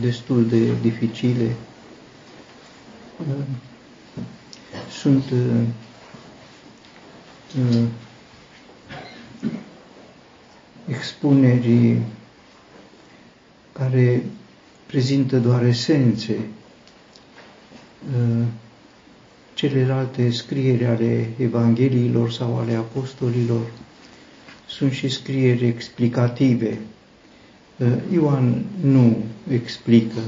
destul de dificile. Sunt expuneri care prezintă doar esențe. Celelalte scrieri ale Evangheliilor sau ale Apostolilor sunt și scrieri explicative. Ioan nu explică.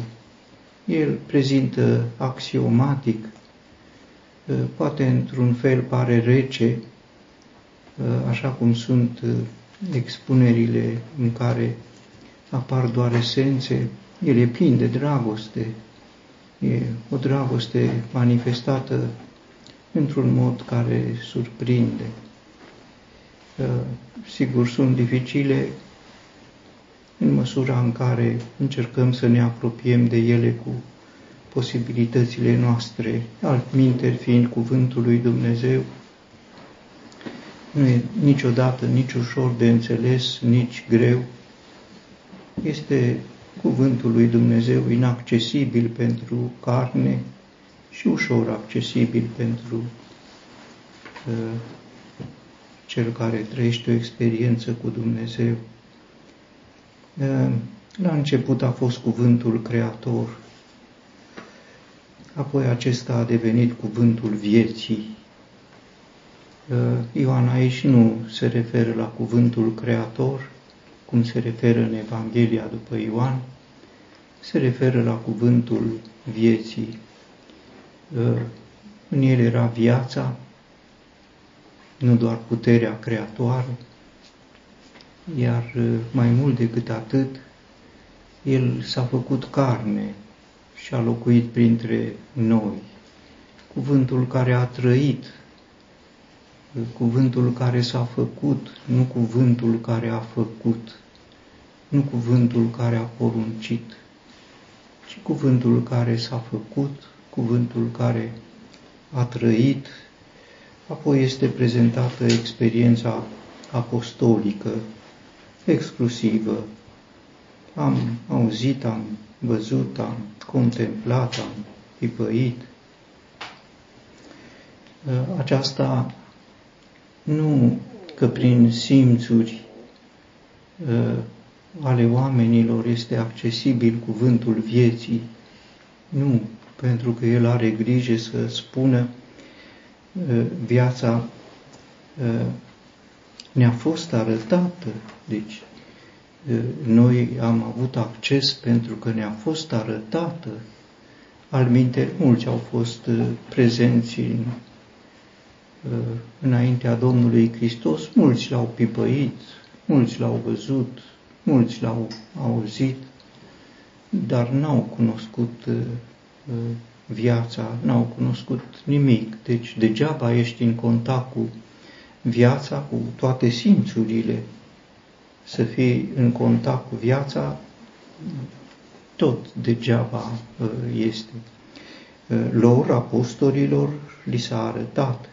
El prezintă axiomatic, poate într-un fel pare rece, așa cum sunt expunerile în care apar doar esențe, el e plin de dragoste, e o dragoste manifestată într-un mod care surprinde. Sigur, sunt dificile în măsura în care încercăm să ne apropiem de ele cu posibilitățile noastre, altminteri fiind cuvântul lui Dumnezeu, nu e niciodată nici ușor de înțeles, nici greu. Este cuvântul lui Dumnezeu inaccesibil pentru carne și ușor accesibil pentru uh, cel care trăiește o experiență cu Dumnezeu. Uh, la început a fost cuvântul creator, apoi acesta a devenit cuvântul vieții, Ioan aici nu se referă la cuvântul creator, cum se referă în Evanghelia după Ioan, se referă la cuvântul vieții. În el era viața, nu doar puterea creatoare, iar mai mult decât atât, el s-a făcut carne și a locuit printre noi. Cuvântul care a trăit cuvântul care s-a făcut, nu cuvântul care a făcut, nu cuvântul care a poruncit, ci cuvântul care s-a făcut, cuvântul care a trăit, apoi este prezentată experiența apostolică, exclusivă. Am auzit, am văzut, am contemplat, am pipăit. Aceasta nu că prin simțuri uh, ale oamenilor este accesibil cuvântul vieții, nu, pentru că El are grijă să spună uh, viața uh, ne-a fost arătată, deci uh, noi am avut acces pentru că ne-a fost arătată. Al minte, mulți au fost uh, prezenți în Uh, înaintea Domnului Hristos, mulți l-au pipăit, mulți l-au văzut, mulți l-au auzit, dar n-au cunoscut uh, uh, viața, n-au cunoscut nimic. Deci degeaba ești în contact cu viața, cu toate simțurile. Să fii în contact cu viața, tot degeaba este. Lor, apostolilor, li s-a arătat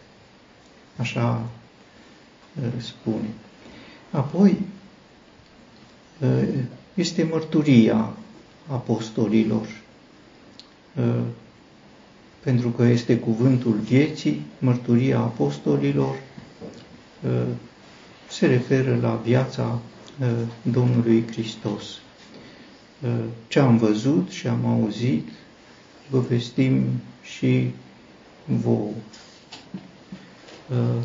Așa spune. Apoi este mărturia apostolilor, pentru că este cuvântul vieții, mărturia apostolilor se referă la viața Domnului Hristos. Ce am văzut și am auzit, vă vestim și vouă. Uh,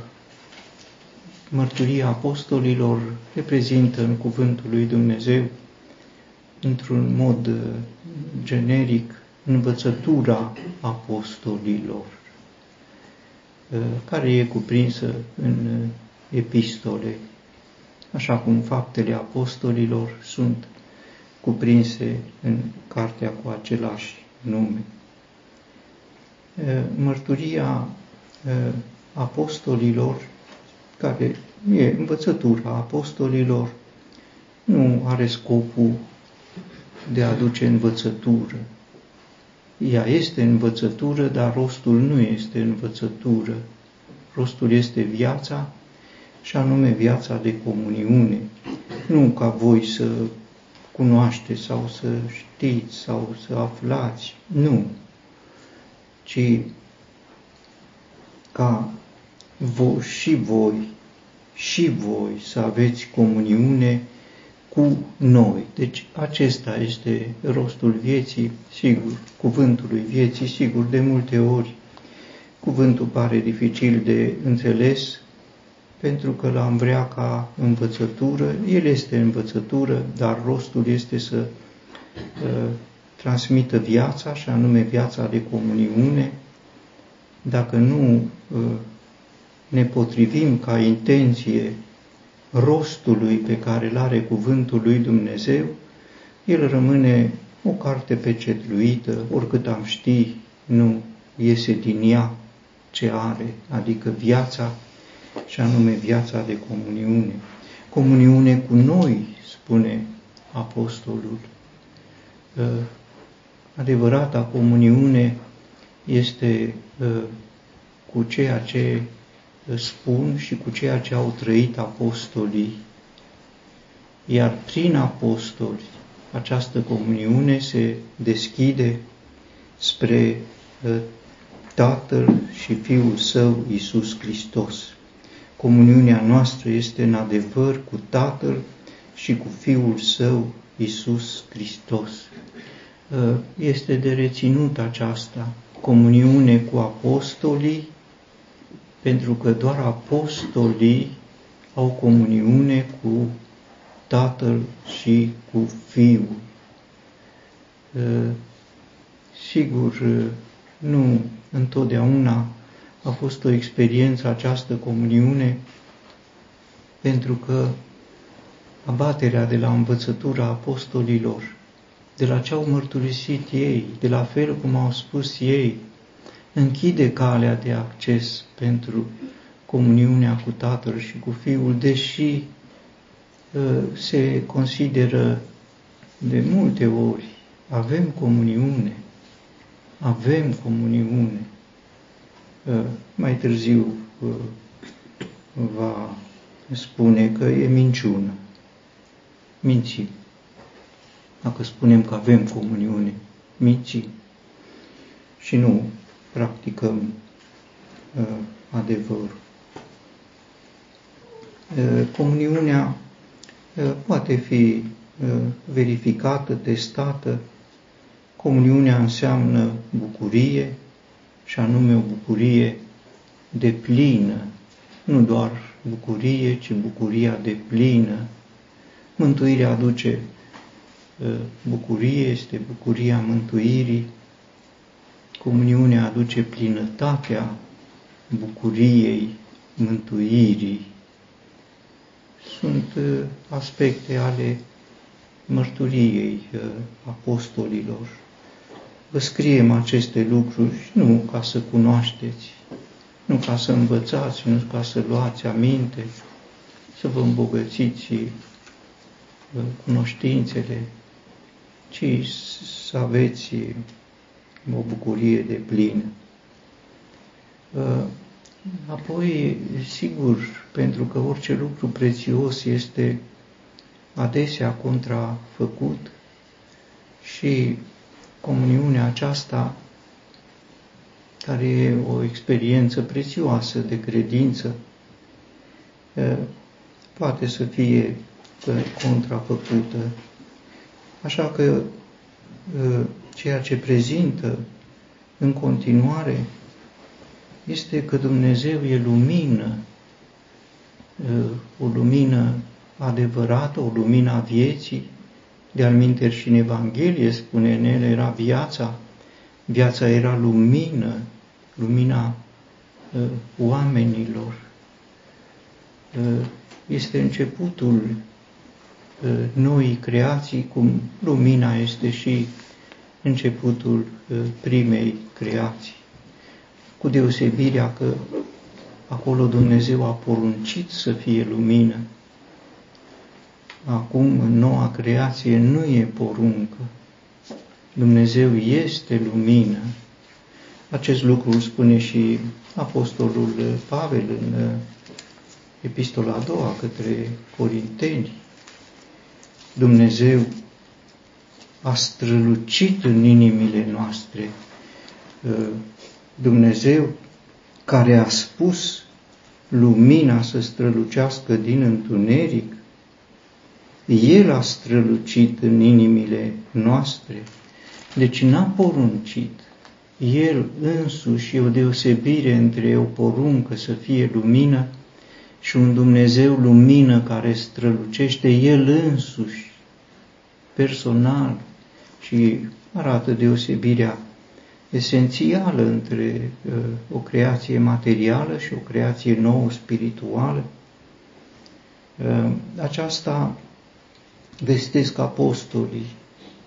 mărturia apostolilor reprezintă în cuvântul lui Dumnezeu, într-un mod uh, generic, învățătura apostolilor, uh, care e cuprinsă în epistole, așa cum faptele apostolilor sunt cuprinse în cartea cu același nume. Mărturia apostolilor, care e învățătura apostolilor, nu are scopul de a aduce învățătură. Ea este învățătură, dar rostul nu este învățătură. Rostul este viața și anume viața de comuniune. Nu ca voi să cunoașteți sau să știți sau să aflați. Nu. Ci ca voi, și voi, și voi să aveți comuniune cu noi. Deci acesta este rostul vieții, sigur, cuvântului vieții, sigur, de multe ori cuvântul pare dificil de înțeles, pentru că l-am vrea ca învățătură, el este învățătură, dar rostul este să uh, transmită viața, și anume viața de comuniune. Dacă nu uh, ne potrivim ca intenție rostului pe care îl are cuvântul lui Dumnezeu, el rămâne o carte pecetluită, oricât am ști, nu iese din ea ce are, adică viața și anume viața de comuniune. Comuniune cu noi, spune apostolul. Adevărata comuniune este cu ceea ce spun și cu ceea ce au trăit apostolii, iar prin apostoli această comuniune se deschide spre Tatăl și Fiul Său, Iisus Hristos. Comuniunea noastră este în adevăr cu Tatăl și cu Fiul Său, Iisus Hristos. Este de reținut aceasta, comuniune cu apostolii, pentru că doar apostolii au comuniune cu Tatăl și cu Fiul. Sigur, nu întotdeauna a fost o experiență această comuniune, pentru că abaterea de la învățătura apostolilor, de la ce au mărturisit ei, de la fel cum au spus ei, închide calea de acces pentru comuniunea cu Tatăl și cu Fiul, deși uh, se consideră de multe ori, avem comuniune, avem comuniune. Uh, mai târziu uh, va spune că e minciună. Minți. Dacă spunem că avem comuniune, minți. Și nu practicăm uh, adevărul. Comuniunea poate fi verificată, testată. Comuniunea înseamnă bucurie, și anume o bucurie de plină, nu doar bucurie, ci bucuria de plină. Mântuirea aduce ă, bucurie, este bucuria mântuirii, comuniunea aduce plinătatea bucuriei mântuirii. Sunt ă, aspecte ale mărturiei ă, apostolilor vă scriem aceste lucruri nu ca să cunoașteți, nu ca să învățați, nu ca să luați aminte, să vă îmbogățiți uh, cunoștințele, ci să aveți o bucurie de plină. Uh, apoi, sigur, pentru că orice lucru prețios este adesea contrafăcut și comuniunea aceasta, care e o experiență prețioasă de credință, poate să fie contrafăcută. Așa că ceea ce prezintă în continuare este că Dumnezeu e lumină, o lumină adevărată, o lumină a vieții, de alminter și în Evanghelie spune, în el era viața, viața era lumină, lumina uh, oamenilor. Uh, este începutul uh, noii creații, cum lumina este și începutul uh, primei creații. Cu deosebirea că acolo Dumnezeu a poruncit să fie lumină, acum în noua creație nu e poruncă. Dumnezeu este lumină. Acest lucru îl spune și Apostolul Pavel în epistola a doua către Corinteni. Dumnezeu a strălucit în inimile noastre. Uh, Dumnezeu care a spus lumina să strălucească din întuneric, El a strălucit în inimile noastre. Deci n-a poruncit. El însuși e o deosebire între o poruncă să fie lumină și un Dumnezeu lumină care strălucește El însuși, personal, și arată deosebirea esențială între uh, o creație materială și o creație nouă spirituală. Uh, aceasta vestesc apostolii,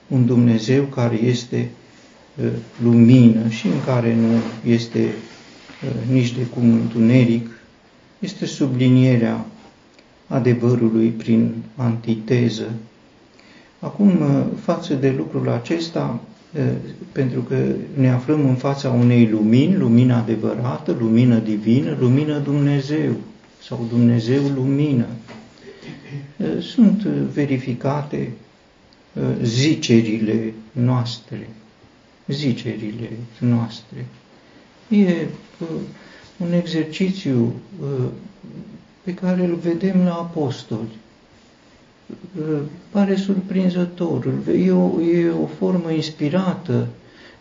un Dumnezeu care este uh, lumină și în care nu este uh, nici de cum întuneric, este sublinierea adevărului prin antiteză. Acum, uh, față de lucrul acesta, uh, pentru că ne aflăm în fața unei lumini, lumină adevărată, lumină divină, lumină Dumnezeu sau Dumnezeu lumină, uh, sunt verificate zicerile noastre, zicerile noastre. E un exercițiu pe care îl vedem la apostoli. Pare surprinzător. E o, e o formă inspirată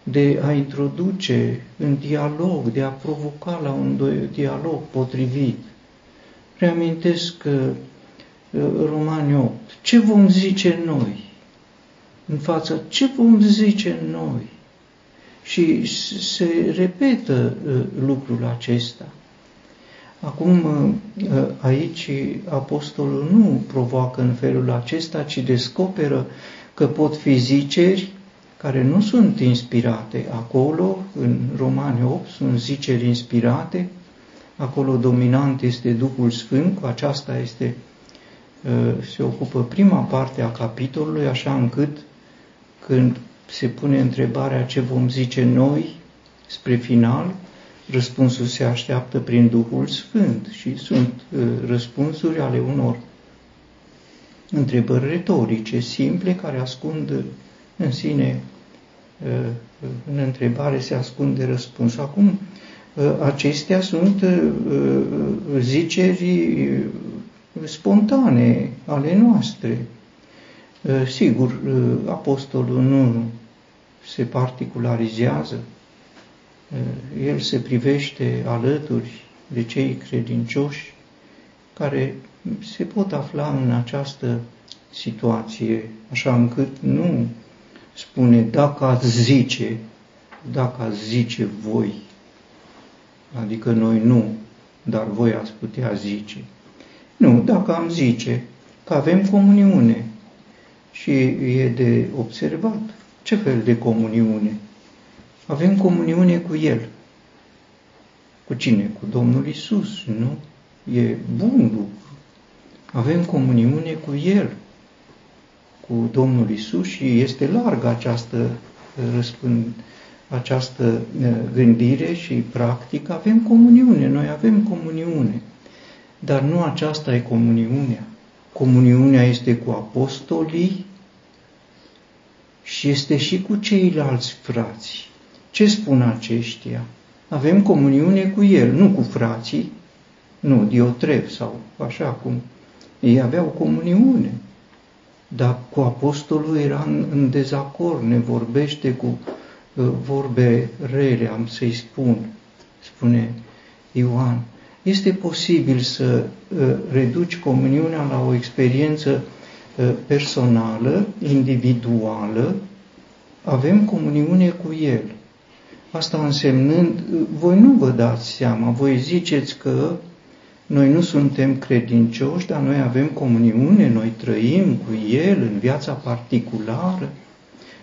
de a introduce în dialog, de a provoca la un dialog potrivit. Reamintesc că Romani 8. Ce vom zice noi? În față, ce vom zice noi? Și se repetă lucrul acesta. Acum, aici, apostolul nu provoacă în felul acesta, ci descoperă că pot fi ziceri care nu sunt inspirate. Acolo, în Romani 8, sunt ziceri inspirate, acolo dominant este Duhul Sfânt, cu aceasta este, se ocupă prima parte a capitolului, așa încât când se pune întrebarea ce vom zice noi spre final, răspunsul se așteaptă prin Duhul Sfânt și sunt uh, răspunsuri ale unor întrebări retorice, simple, care ascund în sine, uh, în întrebare se ascunde răspuns. Acum, uh, acestea sunt ziceri spontane ale noastre. Sigur, apostolul nu se particularizează, Eh, el se privește alături de cei credincioși care se pot afla în această situație, așa încât nu spune dacă ați zice, dacă ați zice voi, adică noi nu, dar voi ați putea zice. Nu, dacă am zice că avem comuniune și e de observat ce fel de comuniune avem comuniune cu El. Cu cine? Cu Domnul Isus, nu? E bun lucru. Avem comuniune cu El, cu Domnul Isus și este largă această răspând, această gândire și practică. Avem comuniune, noi avem comuniune. Dar nu aceasta e comuniunea. Comuniunea este cu apostolii și este și cu ceilalți frați. Ce spun aceștia? Avem comuniune cu el, nu cu frații, nu, Diotrev sau așa cum. Ei aveau comuniune, dar cu apostolul era în, în dezacord, ne vorbește cu uh, vorbe rele, am să-i spun, spune Ioan. Este posibil să uh, reduci comuniunea la o experiență uh, personală, individuală, avem comuniune cu El. Asta însemnând, voi nu vă dați seama, voi ziceți că noi nu suntem credincioși, dar noi avem comuniune, noi trăim cu El în viața particulară,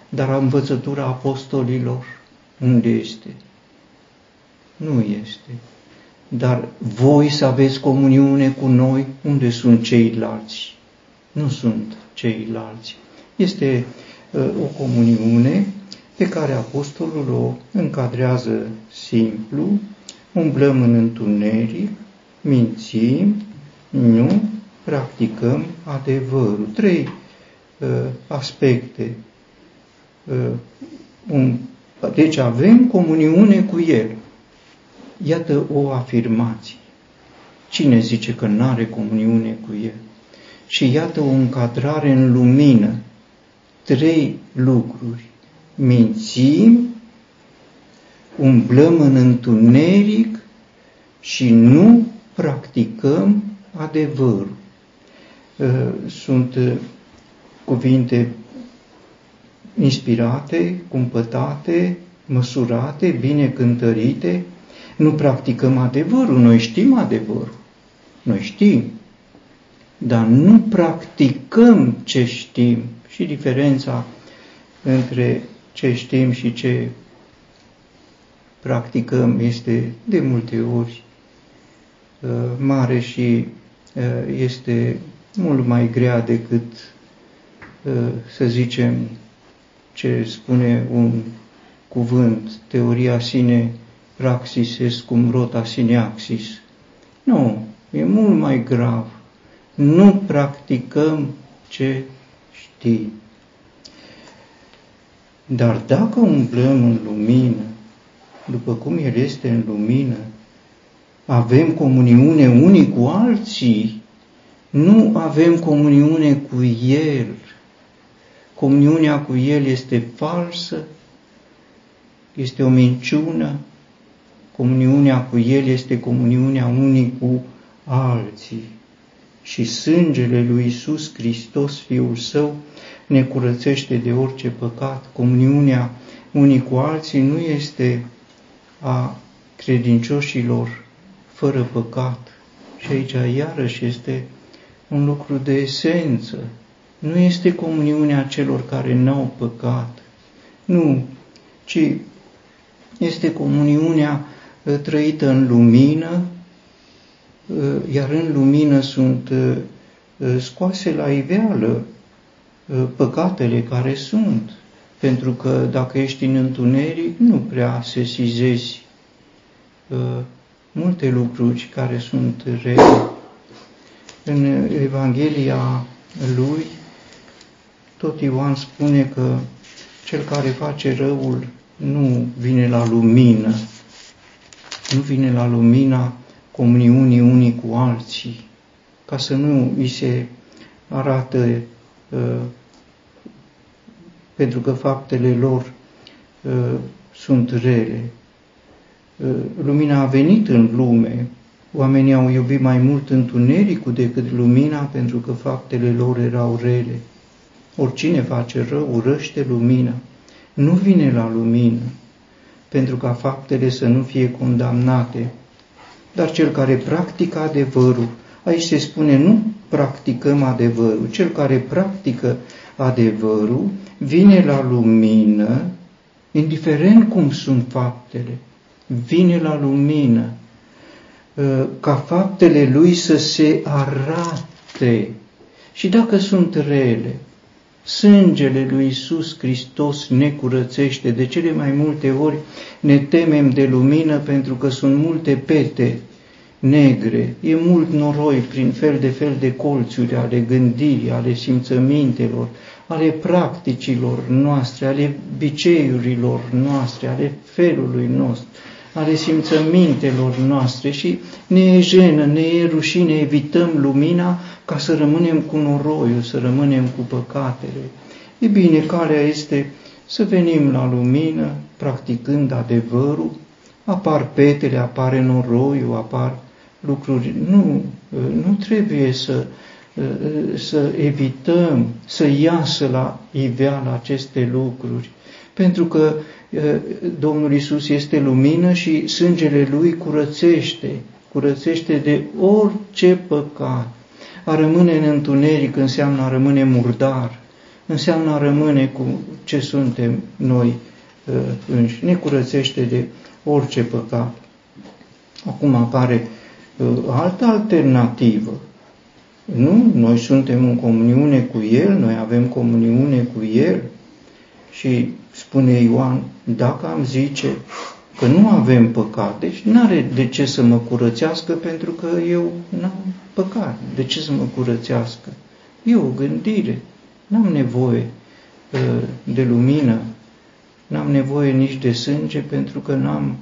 dar învățătura apostolilor unde este? Nu este. Dar voi să aveți comuniune cu noi, unde sunt ceilalți? Nu sunt ceilalți. Este uh, o comuniune pe care apostolul o încadrează simplu, umblăm în întuneric, mințim, nu practicăm adevărul. Trei uh, aspecte un, deci avem comuniune cu El. Iată o afirmație. Cine zice că nu are comuniune cu El? Și iată o încadrare în lumină. Trei lucruri. Mințim, umblăm în întuneric și nu practicăm adevărul. Uh, sunt uh, cuvinte inspirate, cumpătate, măsurate, bine cântărite, nu practicăm adevărul, noi știm adevărul, noi știm, dar nu practicăm ce știm. Și diferența între ce știm și ce practicăm este de multe ori uh, mare și uh, este mult mai grea decât, uh, să zicem, ce spune un cuvânt, teoria sine praxis est cum rota sine axis. Nu, e mult mai grav. Nu practicăm ce știi. Dar dacă umblăm în lumină, după cum El este în lumină, avem comuniune unii cu alții, nu avem comuniune cu El. Comuniunea cu El este falsă, este o minciună, comuniunea cu El este comuniunea unii cu alții. Și sângele lui Isus Hristos, Fiul Său, ne curățește de orice păcat. Comuniunea unii cu alții nu este a credincioșilor fără păcat. Și aici iarăși este un lucru de esență. Nu este comuniunea celor care n-au păcat. Nu, ci este comuniunea uh, trăită în lumină, uh, iar în lumină sunt uh, scoase la iveală păcatele care sunt. Pentru că dacă ești în întuneric, nu prea sesizezi multe lucruri care sunt rele. În Evanghelia lui, tot Ioan spune că cel care face răul nu vine la lumină, nu vine la lumina comuniunii unii cu alții, ca să nu îi se arată uh, pentru că faptele lor uh, sunt rele. Uh, lumina a venit în lume, oamenii au iubit mai mult întunericul decât lumina pentru că faptele lor erau rele. Oricine face rău urăște lumina nu vine la lumină, pentru ca faptele să nu fie condamnate. Dar cel care practică adevărul, aici se spune nu practicăm adevărul, cel care practică adevărul vine la lumină, indiferent cum sunt faptele, vine la lumină, ă, ca faptele lui să se arate. Și dacă sunt rele, Sângele lui Isus Hristos ne curățește. De cele mai multe ori ne temem de lumină pentru că sunt multe pete negre, e mult noroi prin fel de fel de colțuri ale gândirii, ale simțămintelor, ale practicilor noastre, ale biceiurilor noastre, ale felului nostru, ale simțămintelor noastre și ne e jenă, ne e rușine, evităm lumina ca să rămânem cu noroiul, să rămânem cu păcatele. E bine, calea este să venim la lumină, practicând adevărul, apar petele, apare noroiul, apar lucruri. Nu, nu trebuie să, să evităm să iasă la iveală aceste lucruri, pentru că Domnul Isus este lumină și sângele Lui curățește, curățește de orice păcat. A rămâne în întuneric înseamnă a rămâne murdar, înseamnă a rămâne cu ce suntem noi uh, înși. Ne curățește de orice păcat. Acum apare uh, altă alternativă. Nu? Noi suntem în comuniune cu El, noi avem comuniune cu El și spune Ioan, dacă am zice că nu avem păcat, deci nu are de ce să mă curățească pentru că eu n-am păcat. De ce să mă curățească? E o gândire. N-am nevoie uh, de lumină N-am nevoie nici de sânge pentru că n-am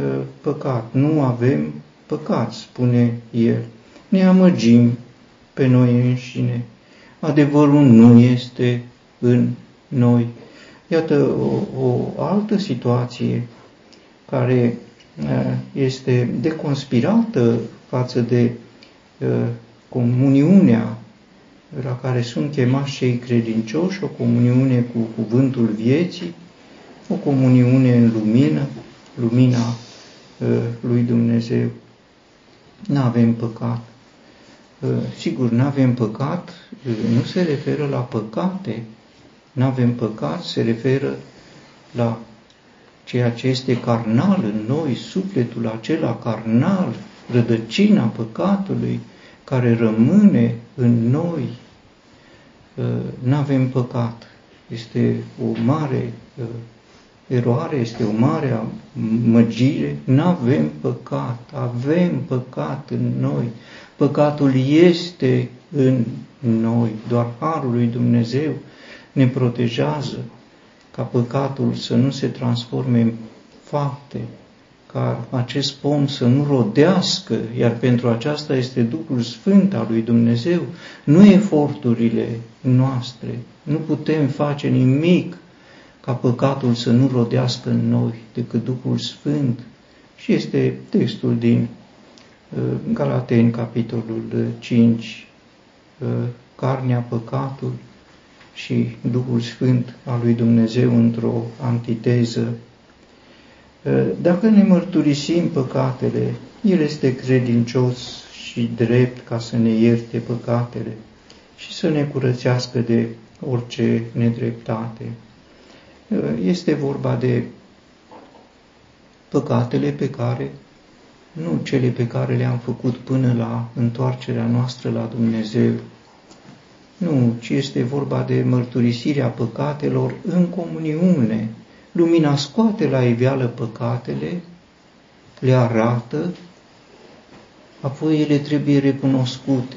uh, păcat. Nu avem păcat, spune el. Ne amăgim pe noi înșine. Adevărul nu este în noi. Iată o, o altă situație care uh, este deconspirată față de uh, comuniunea la care sunt chemați cei credincioși, o comuniune cu cuvântul vieții, o comuniune în lumină, lumina uh, lui Dumnezeu. Nu avem păcat. Uh, sigur, nu avem păcat, uh, nu se referă la păcate, nu avem păcat, se referă la ceea ce este carnal în noi, sufletul acela carnal, rădăcina păcatului, care rămâne în noi, uh, nu avem păcat. Este o mare uh, eroare, este o mare măgire, nu avem păcat, avem păcat în noi. Păcatul este în noi, doar Harul lui Dumnezeu ne protejează ca păcatul să nu se transforme în fapte, ca acest pom să nu rodească, iar pentru aceasta este Duhul Sfânt al lui Dumnezeu, nu eforturile noastre. Nu putem face nimic ca păcatul să nu rodească în noi decât Duhul Sfânt. Și este textul din uh, Galateni, capitolul 5, uh, carnea, păcatul și Duhul Sfânt al lui Dumnezeu într-o antiteză dacă ne mărturisim păcatele, El este credincios și drept ca să ne ierte păcatele și să ne curățească de orice nedreptate. Este vorba de păcatele pe care, nu cele pe care le-am făcut până la întoarcerea noastră la Dumnezeu, nu, ci este vorba de mărturisirea păcatelor în comuniune Lumina scoate la iveală păcatele, le arată, apoi ele trebuie recunoscute.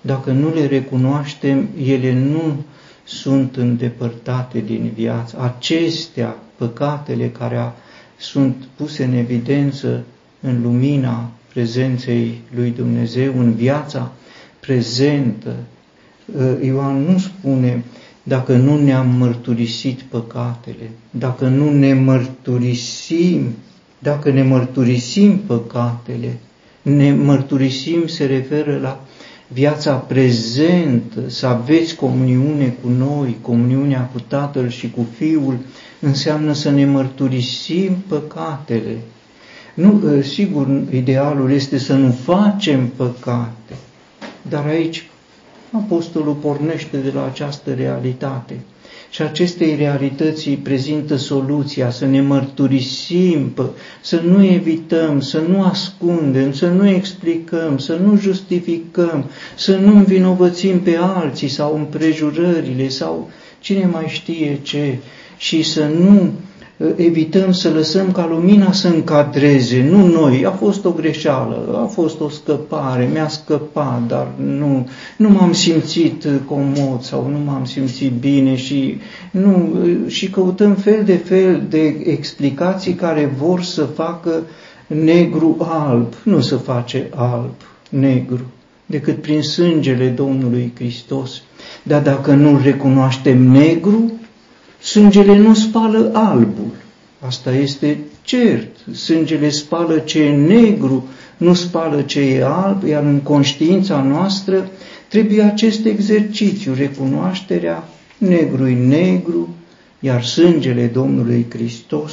Dacă nu le recunoaștem, ele nu sunt îndepărtate din viață. Acestea, păcatele care sunt puse în evidență în lumina prezenței lui Dumnezeu, în viața prezentă. Ioan nu spune dacă nu ne-am mărturisit păcatele, dacă nu ne mărturisim, dacă ne mărturisim păcatele, ne mărturisim se referă la viața prezentă, să aveți comuniune cu noi, comuniunea cu Tatăl și cu Fiul, înseamnă să ne mărturisim păcatele. Nu, ă, sigur, idealul este să nu facem păcate, dar aici Apostolul pornește de la această realitate. Și acestei realități prezintă soluția să ne mărturisim, să nu evităm, să nu ascundem, să nu explicăm, să nu justificăm, să nu învinovățim pe alții sau împrejurările sau cine mai știe ce și să nu evităm să lăsăm ca lumina să încadreze, nu noi, a fost o greșeală, a fost o scăpare, mi-a scăpat, dar nu, nu m-am simțit comod sau nu m-am simțit bine și, nu, și căutăm fel de fel de explicații care vor să facă negru alb, nu să face alb negru, decât prin sângele Domnului Hristos. Dar dacă nu recunoaștem negru, Sângele nu spală albul. Asta este cert. Sângele spală ce e negru, nu spală ce e alb, iar în conștiința noastră trebuie acest exercițiu, recunoașterea negru negru, iar sângele Domnului Hristos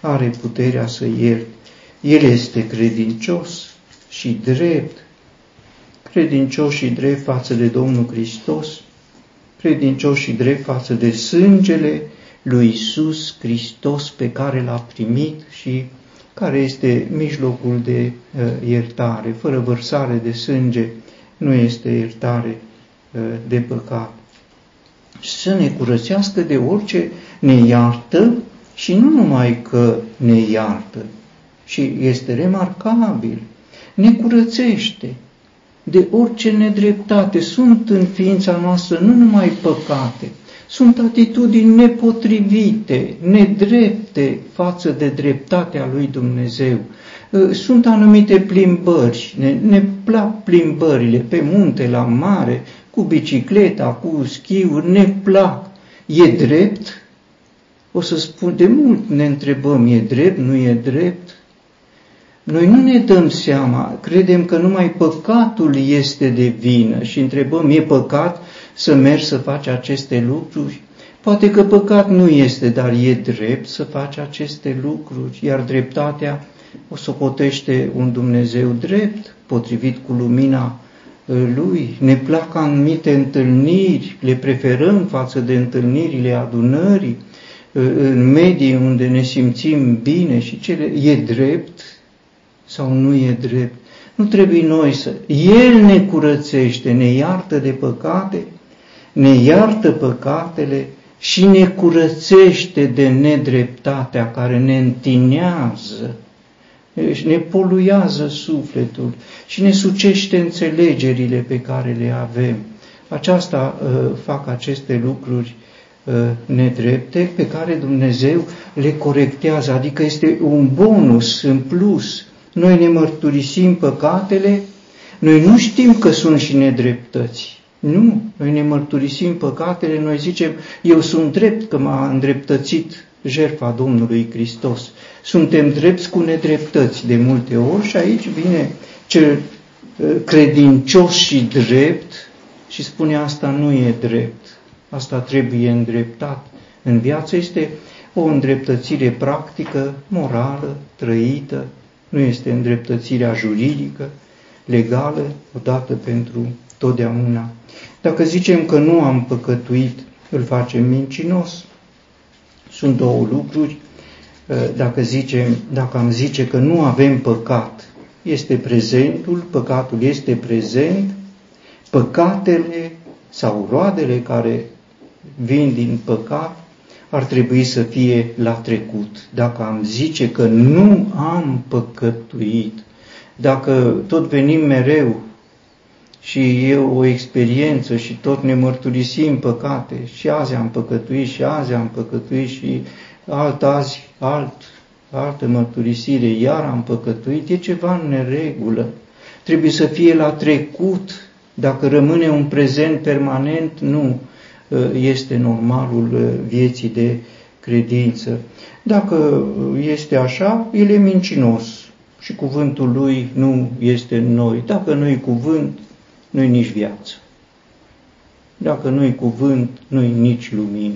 are puterea să ierte. El este credincios și drept, credincios și drept față de Domnul Hristos, credincioși și drept față de sângele lui Isus Hristos pe care l-a primit și care este mijlocul de uh, iertare. Fără vărsare de sânge nu este iertare uh, de păcat. Să ne curățească de orice ne iartă și nu numai că ne iartă, și este remarcabil, ne curățește, de orice nedreptate. Sunt în ființa noastră nu numai păcate, Sunt atitudini nepotrivite, nedrepte față de dreptatea lui Dumnezeu. Uh, sunt anumite plimbări, ne, ne plac plimbările pe munte, la mare, cu bicicleta, cu schiuri, ne plac. E drept? O să spun, de mult ne întrebăm, e drept, nu e drept? Noi nu ne dăm seama, credem că numai păcatul este de vină și întrebăm, e păcat să mergi să faci aceste lucruri? Poate că păcat nu este, dar e drept să faci aceste lucruri, iar dreptatea o socotește un Dumnezeu drept, potrivit cu lumina ă, Lui. Ne plac anumite întâlniri, le preferăm față de întâlnirile adunării, ă, în medii unde ne simțim bine și cele e drept sau nu e drept. Nu trebuie noi să... El ne curățește, ne iartă de păcate, ne iartă păcatele și ne curățește de nedreptatea care ne întinează, și ne poluează sufletul și ne sucește înțelegerile pe care le avem. Aceasta uh, fac aceste lucruri uh, nedrepte pe care Dumnezeu le corectează, adică este un bonus în plus noi ne mărturisim păcatele, noi nu știm că sunt și nedreptăți. Nu, noi ne mărturisim păcatele, noi zicem, eu sunt drept că m-a îndreptățit jertfa Domnului Hristos. Suntem drepți cu nedreptăți de multe ori și aici vine cel ă, credincios și drept și spune asta nu e drept, asta trebuie îndreptat. În viață este o îndreptățire practică, morală, trăită, nu este îndreptățirea juridică, legală, odată pentru totdeauna. Dacă zicem că nu am păcătuit, îl facem mincinos. Sunt două lucruri. Dacă, zicem, dacă am zice că nu avem păcat, este prezentul, păcatul este prezent, păcatele sau roadele care vin din păcat ar trebui să fie la trecut. Dacă am zice că nu am păcătuit, dacă tot venim mereu și e o experiență și tot ne mărturisim păcate și azi am păcătuit și azi am păcătuit și alt azi alt, altă mărturisire, iar am păcătuit, e ceva în neregulă. Trebuie să fie la trecut. Dacă rămâne un prezent permanent, nu. Uh, este normalul uh, vieții de credință. Dacă este așa, el e mincinos și cuvântul lui nu este în noi. Dacă nu-i cuvânt, nu-i nici viață. Dacă nu-i cuvânt, nu-i nici lumină.